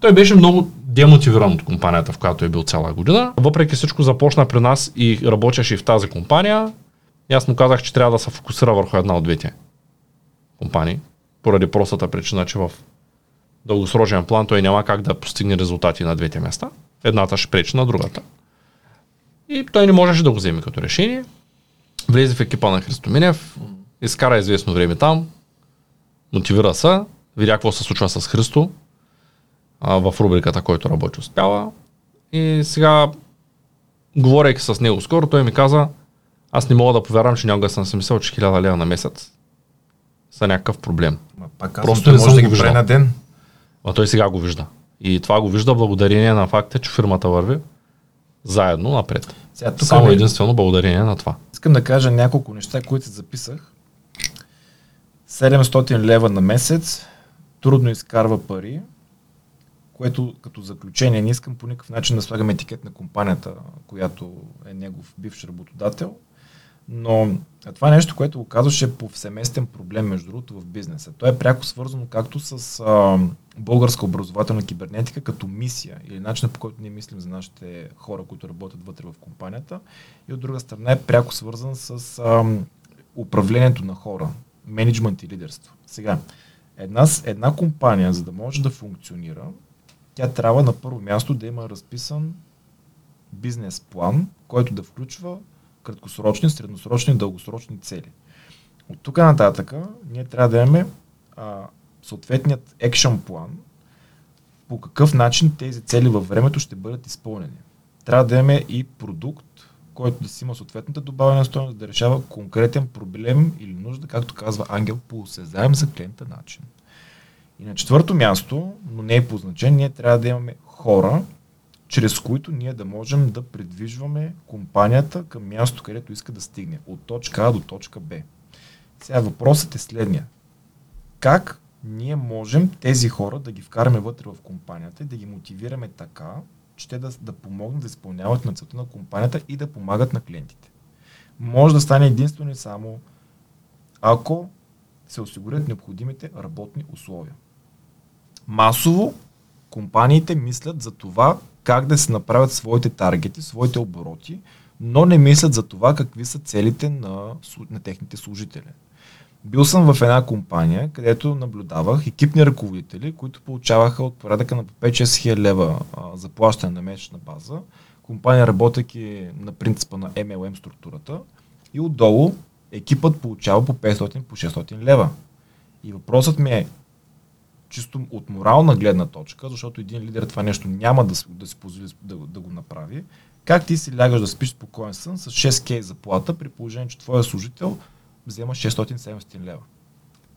Той беше много демотивиран от компанията, в която е бил цяла година. Въпреки всичко започна при нас и работеше и в тази компания. И аз му казах, че трябва да се фокусира върху една от двете компании. Поради простата причина, че в дългосрочен план той няма как да постигне резултати на двете места. Едната ще пречи на другата. И той не можеше да го вземе като решение. Влезе в екипа на Христо Минев, изкара известно време там, мотивира се, видя какво се случва с Христо а, в рубриката, който работи успява. И сега, говорейки с него скоро, той ми каза, аз не мога да повярвам, че някога съм си мислил, че 1000 лева на месец са някакъв проблем. Ма, пак Просто Просто не може да ги прави на ден. А той сега го вижда. И това го вижда благодарение на факта, че фирмата върви заедно напред. Сега, тук Само единствено благодарение на това. Искам да кажа няколко неща, които си записах. 700 лева на месец, трудно изкарва пари, което като заключение не искам по никакъв начин да слагам етикет на компанията, която е негов бивш работодател, но това е нещо, което го казваше повсеместен проблем, между другото, в бизнеса. То е пряко свързано както с а, българска образователна кибернетика като мисия или начинът по който ние мислим за нашите хора, които работят вътре в компанията, и от друга страна е пряко свързан с а, управлението на хора, менеджмент и лидерство. Сега, една, една компания, за да може да функционира, тя трябва на първо място да има разписан бизнес план, който да включва краткосрочни, средносрочни и дългосрочни цели. От тук нататък ние трябва да имаме а, съответният екшен план, по какъв начин тези цели във времето ще бъдат изпълнени. Трябва да имаме и продукт, който да си има съответната добавена стоеност, да решава конкретен проблем или нужда, както казва Ангел, по осезаем за клиента начин. И на четвърто място, но не е по значение, ние трябва да имаме хора, чрез които ние да можем да придвижваме компанията към място, където иска да стигне. От точка А до точка Б. Сега въпросът е следния. Как ние можем тези хора да ги вкараме вътре в компанията и да ги мотивираме така, че те да, да помогнат да изпълняват на целта на компанията и да помагат на клиентите. Може да стане единствено и само ако се осигурят необходимите работни условия. Масово компаниите мислят за това как да се направят своите таргети, своите обороти, но не мислят за това какви са целите на, на техните служители. Бил съм в една компания, където наблюдавах екипни ръководители, които получаваха от порядъка на по 5-6 хиляди лева заплащане на месечна база. Компания работейки на принципа на MLM структурата и отдолу екипът получава по 500, по 600 лева. И въпросът ми е, чисто от морална гледна точка, защото един лидер това нещо няма да, да си позволи да, да го направи, как ти си лягаш да спиш спокоен сън с 6к заплата, при положение, че твоя служител взема 600-700 лева?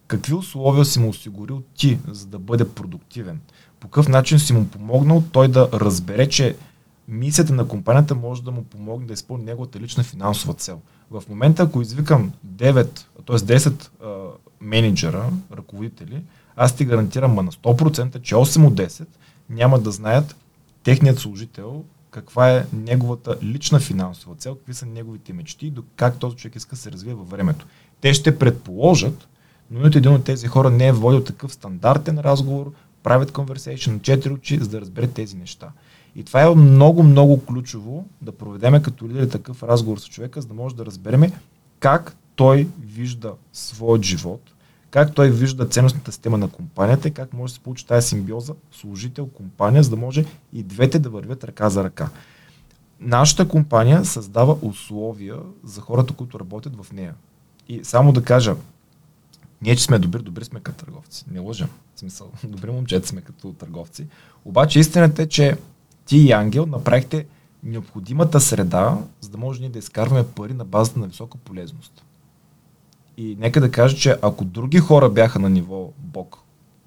Какви условия си му осигурил ти, за да бъде продуктивен? По какъв начин си му помогнал той да разбере, че мисията на компанията може да му помогне да изпълни неговата лична финансова цел. В момента, ако извикам 9, т.е. 10 а, менеджера, ръководители, аз ти гарантирам ма на 100%, че 8 от 10 няма да знаят техният служител каква е неговата лична финансова цел, какви са неговите мечти и как този човек иска да се развие във времето. Те ще предположат, но нито един от тези хора не е водил такъв стандартен разговор, правят conversation на четири очи, за да разбере тези неща. И това е много, много ключово да проведеме като лидери такъв разговор с човека, за да може да разбереме как той вижда своят живот, как той вижда ценностната система на компанията и как може да се получи тази симбиоза служител-компания, за да може и двете да вървят ръка за ръка. Нашата компания създава условия за хората, които работят в нея. И само да кажа, ние, че сме добри, добри сме като търговци. Не лъжам. В смисъл, добри момчета сме като търговци. Обаче истината е, че ти и Ангел направихте необходимата среда, за да може ние да изкарваме пари на базата на висока полезност. И нека да кажа, че ако други хора бяха на ниво Бог,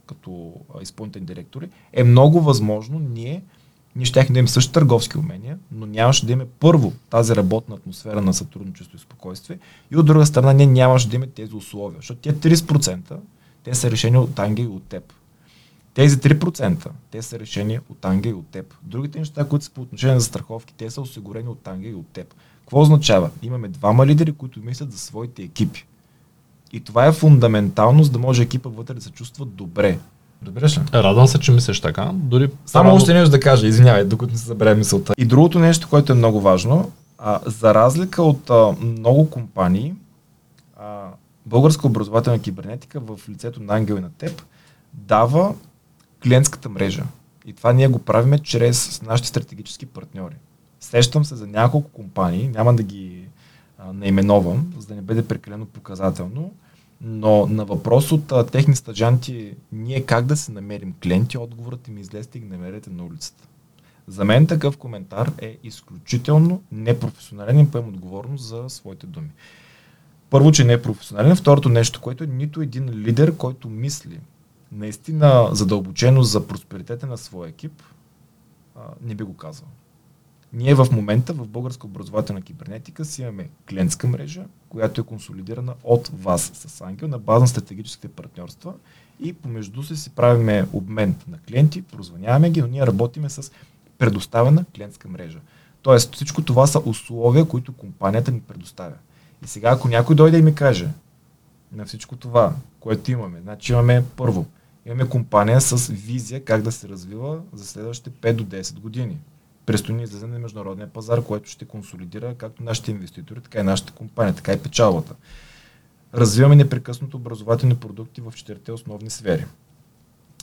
като изпълнителни директори, е много възможно ние, ние ще да имаме също търговски умения, но нямаше да имаме първо тази работна атмосфера на сътрудничество и спокойствие и от друга страна ние нямаше да имаме тези условия, защото тези 30% те са решени от Ангел и от теб. Тези 3% те са решени от Ангел и от теб. Другите неща, които са по отношение на застраховки, те са осигурени от Ангел и от теб. Какво означава? Имаме двама лидери, които мислят за своите екипи. И това е фундаментално, за да може екипа вътре да се чувства добре. Разбираш ли? Радвам се, че мислиш така. Дори Само рано... още нещо да кажа, извинявай, докато не се забере мисълта. И другото нещо, което е много важно, а, за разлика от а, много компании, а, българска образователна кибернетика в лицето на Ангел и на теб дава клиентската мрежа. И това ние го правиме чрез нашите стратегически партньори. Сещам се за няколко компании, няма да ги а, наименовам, за да не бъде прекалено показателно, но на въпрос от а, техни стажанти, ние как да се намерим клиенти, отговорът им излезте и ги намерете на улицата. За мен такъв коментар е изключително непрофесионален и поем отговорност за своите думи. Първо, че не е професионален. Второто нещо, което е нито един лидер, който мисли наистина задълбочено за просперитета на своя екип, а, не би го казал. Ние в момента в Българска образователна кибернетика си имаме клиентска мрежа, която е консолидирана от вас с Ангел на база на стратегическите партньорства и помежду си си правиме обмен на клиенти, прозваняваме ги, но ние работиме с предоставена клиентска мрежа. Тоест всичко това са условия, които компанията ни предоставя. И сега ако някой дойде и ми каже на всичко това, което имаме, значи имаме първо, имаме компания с визия как да се развива за следващите 5 до 10 години предстои излезе на международния пазар, което ще консолидира както нашите инвеститори, така и нашата компания, така и печалбата. Развиваме непрекъснато образователни продукти в четирите основни сфери.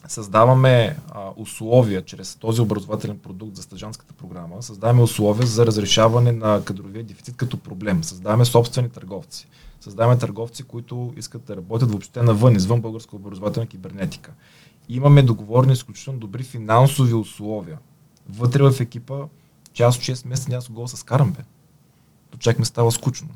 Създаваме а, условия чрез този образователен продукт за стъжанската програма, създаваме условия за разрешаване на кадровия дефицит като проблем. Създаваме собствени търговци. Създаваме търговци, които искат да работят въобще навън, извън българска образователна кибернетика. Имаме договорни изключително добри финансови условия вътре в екипа, че аз от 6 месеца няма с гол с карам, бе. То чак ми става скучно.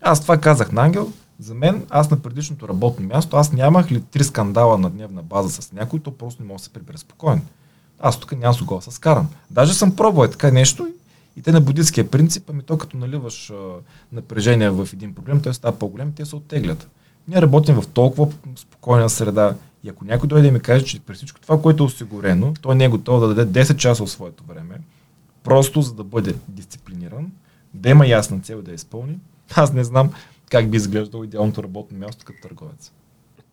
Аз това казах на Ангел. За мен, аз на предишното работно място, аз нямах ли три скандала на дневна база с някой, то просто не мога да се прибере спокойно. Аз тук няма с гол с карам. Даже съм пробвал е така нещо и те на буддийския принцип, ами то като наливаш а, напрежение в един проблем, той става по-голем, те се оттеглят. Ние работим в толкова спокойна среда, и ако някой дойде и ми каже, че при всичко това, което е осигурено, той не е готов да даде 10 часа от своето време, просто за да бъде дисциплиниран, да има ясна цел да я изпълни, аз не знам как би изглеждало идеалното работно място като търговец.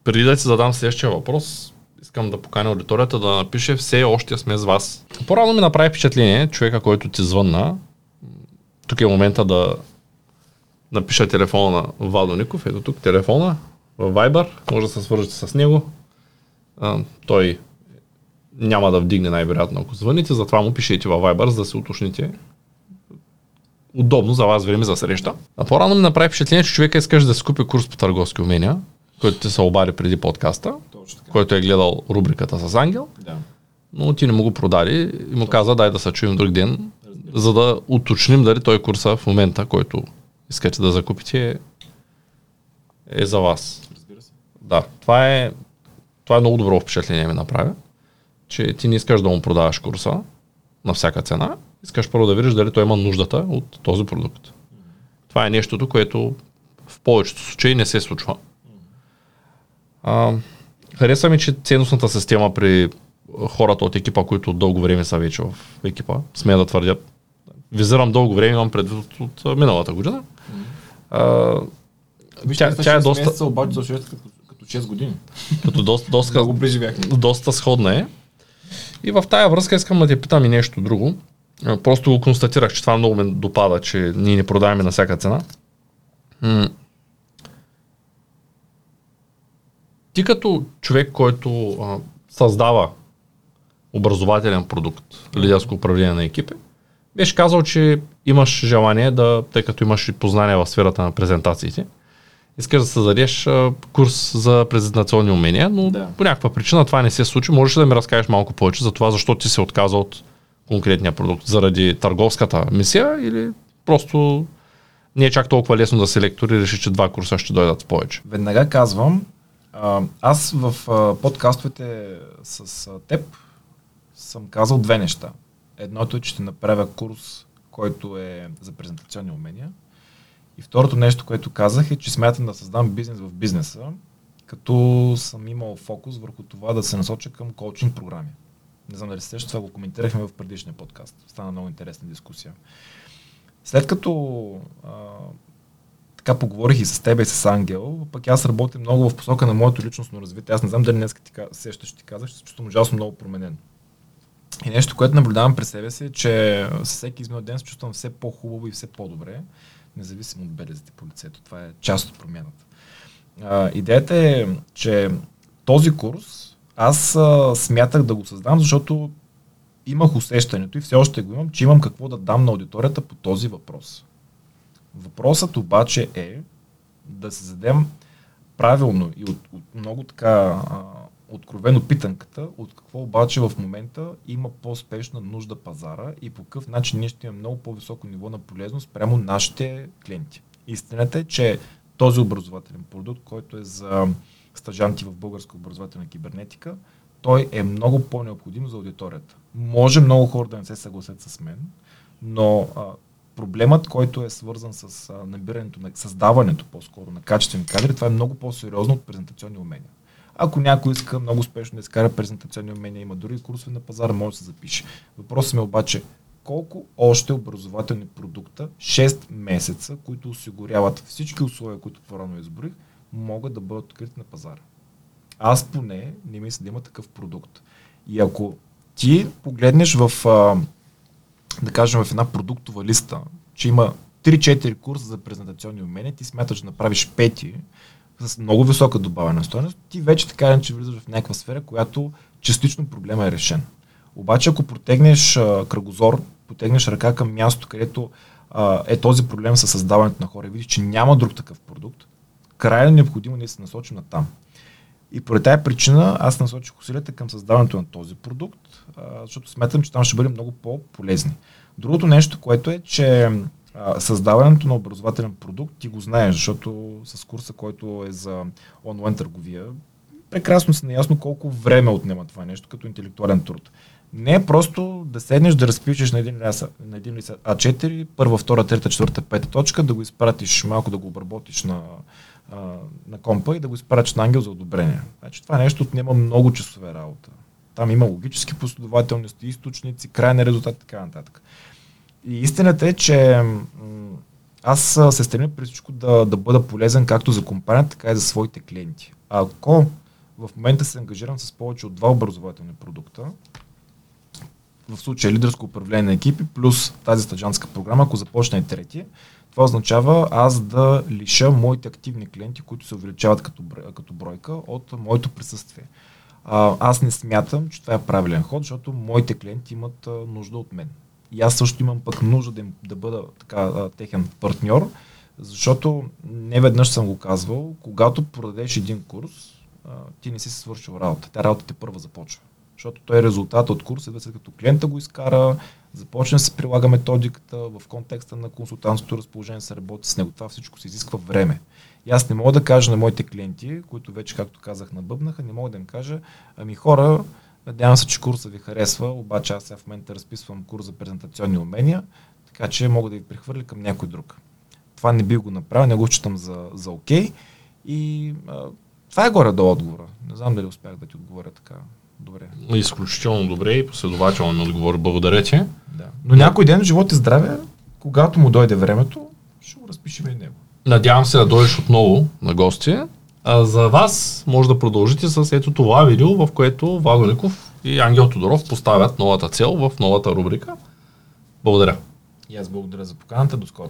Преди да си задам следващия въпрос, искам да поканя аудиторията да напише все още сме с вас. По-рано ми направи впечатление човека, който ти звънна. Тук е момента да напиша телефона на Владо Ников. Ето тук телефона в Viber. Може да се свържете с него а, той няма да вдигне най-вероятно, ако звъните, затова му пишете във Viber, за да се уточните удобно за вас време за среща. А по-рано ми направи впечатление, че човека искаш да си купи курс по търговски умения, който ти се обади преди подкаста, който е гледал рубриката с Ангел, да. но ти не му го продади и му каза дай да се чуем друг ден, Разбира. за да уточним дали той курса в момента, който искате да закупите, е, е за вас. Разбира се. Да, това е това е много добро впечатление ми направя, че ти не искаш да му продаваш курса на всяка цена, искаш първо да видиш дали той има нуждата от този продукт. Това е нещото, което в повечето случаи не се случва. А, хареса ми, че ценностната система при хората от екипа, които дълго време са вече в екипа, смея да твърдят, визирам дълго време, имам предвид от, от миналата година. А, тя, тя е доста... Месеца, обаче, като 6 години. Като доста, доста, Много преживяхме. Доста сходна е. И в тая връзка искам да те питам и нещо друго. Просто го констатирах, че това много ме допада, че ние не продаваме на всяка цена. М- ти като човек, който а, създава образователен продукт, лидерско управление на екипи, беше казал, че имаш желание да, тъй като имаш и познания в сферата на презентациите, искаш да създадеш а, курс за презентационни умения, но да. по някаква причина това не се случи. Можеш ли да ми разкажеш малко повече за това, защо ти се отказа от конкретния продукт? Заради търговската мисия или просто не е чак толкова лесно да се лектори и реши, че два курса ще дойдат повече? Веднага казвам, аз в подкастовете с теб съм казал две неща. Едното е, че ще направя курс, който е за презентационни умения. И второто нещо, което казах е, че смятам да създам бизнес в бизнеса, като съм имал фокус върху това да се насоча към коучинг програми. Не знам дали се това го коментирахме в предишния подкаст. Стана много интересна дискусия. След като а, така поговорих и с теб и с Ангел, пък аз работя много в посока на моето личностно развитие. Аз не знам дали днес ти сещаш, ти казах, ще се чувствам ужасно много променен. И нещо, което наблюдавам през себе си, е, че всеки изминал ден се чувствам все по-хубаво и все по-добре, независимо от белезите по лицето. Това е част от промяната. А, идеята е, че този курс аз а, смятах да го създам, защото имах усещането и все още го имам, че имам какво да дам на аудиторията по този въпрос. Въпросът обаче е да се задем правилно и от, от много така а, откровено питанката, от какво обаче в момента има по-спешна нужда пазара и по какъв начин ние ще имаме много по-високо ниво на полезност прямо нашите клиенти. Истината е, че този образователен продукт, който е за стажанти в българска образователна кибернетика, той е много по-необходим за аудиторията. Може много хора да не се съгласят с мен, но а, проблемът, който е свързан с а, набирането, на създаването по-скоро на качествени кадри, това е много по-сериозно от презентационни умения. Ако някой иска много успешно да изкара презентационни умения, има дори курсове на пазара, може да се запише. Въпросът ми е обаче, колко още образователни продукта, 6 месеца, които осигуряват всички условия, които по-рано изборих, могат да бъдат открити на пазара. Аз поне не мисля да има такъв продукт. И ако ти погледнеш в, да кажем, в една продуктова листа, че има 3-4 курса за презентационни умения, ти смяташ да направиш пети с много висока добавена стоеност, ти вече така че влизаш в някаква сфера, която частично проблема е решен. Обаче, ако протегнеш а, кръгозор, потегнеш ръка към място, където а, е този проблем с създаването на хора и видиш, че няма друг такъв продукт, крайно необходимо ние се насочим на там. И поради тази причина аз насочих усилията към създаването на този продукт, а, защото смятам, че там ще бъде много по-полезни. Другото нещо, което е, че създаването на образователен продукт ти го знаеш, защото с курса, който е за онлайн търговия, прекрасно си наясно колко време отнема това нещо като интелектуален труд. Не е просто да седнеш да разпишеш на един, лист, на един лист А4, първа, втора, трета, четвърта, пета точка, да го изпратиш малко да го обработиш на, на компа и да го изпратиш на ангел за одобрение. Значи, това нещо отнема много часове работа. Там има логически последователности, източници, крайни резултат и така нататък. И истината е, че аз се стремя при всичко да, да бъда полезен както за компанията, така и за своите клиенти. Ако в момента се ангажирам с повече от два образователни продукта, в случая лидерско управление на екипи, плюс тази стаджанска програма, ако започне и трети, това означава аз да лиша моите активни клиенти, които се увеличават като, като бройка, от моето присъствие. Аз не смятам, че това е правилен ход, защото моите клиенти имат нужда от мен. И аз също имам пък нужда да, им, да бъда така техен партньор, защото не веднъж съм го казвал, когато продадеш един курс, а, ти не си свършил работа. Тя работа те първа започва. Защото той е резултат от курса, след като клиента го изкара, започне да се прилага методиката в контекста на консултантското разположение, се работи с него. Това всичко се изисква време. И аз не мога да кажа на моите клиенти, които вече, както казах, набъбнаха, не мога да им кажа, ами хора, надявам се, че курса ви харесва, обаче аз сега в момента разписвам курс за презентационни умения, така че мога да ви прехвърля към някой друг. Това не би го направил, не го считам за, за окей. И а, това е горе-долу отговора. Не знам дали успях да ти отговоря така добре. Изключително добре и последователно ми отговори. Благодаря ти. Да. Но някой ден, живот и здраве, когато му дойде времето, ще го разпишем и него. Надявам се да дойдеш отново на гости. А за вас може да продължите с ето това видео, в което Владо Ликов и Ангел Тодоров поставят новата цел в новата рубрика. Благодаря. И аз благодаря за поканата. До скоро.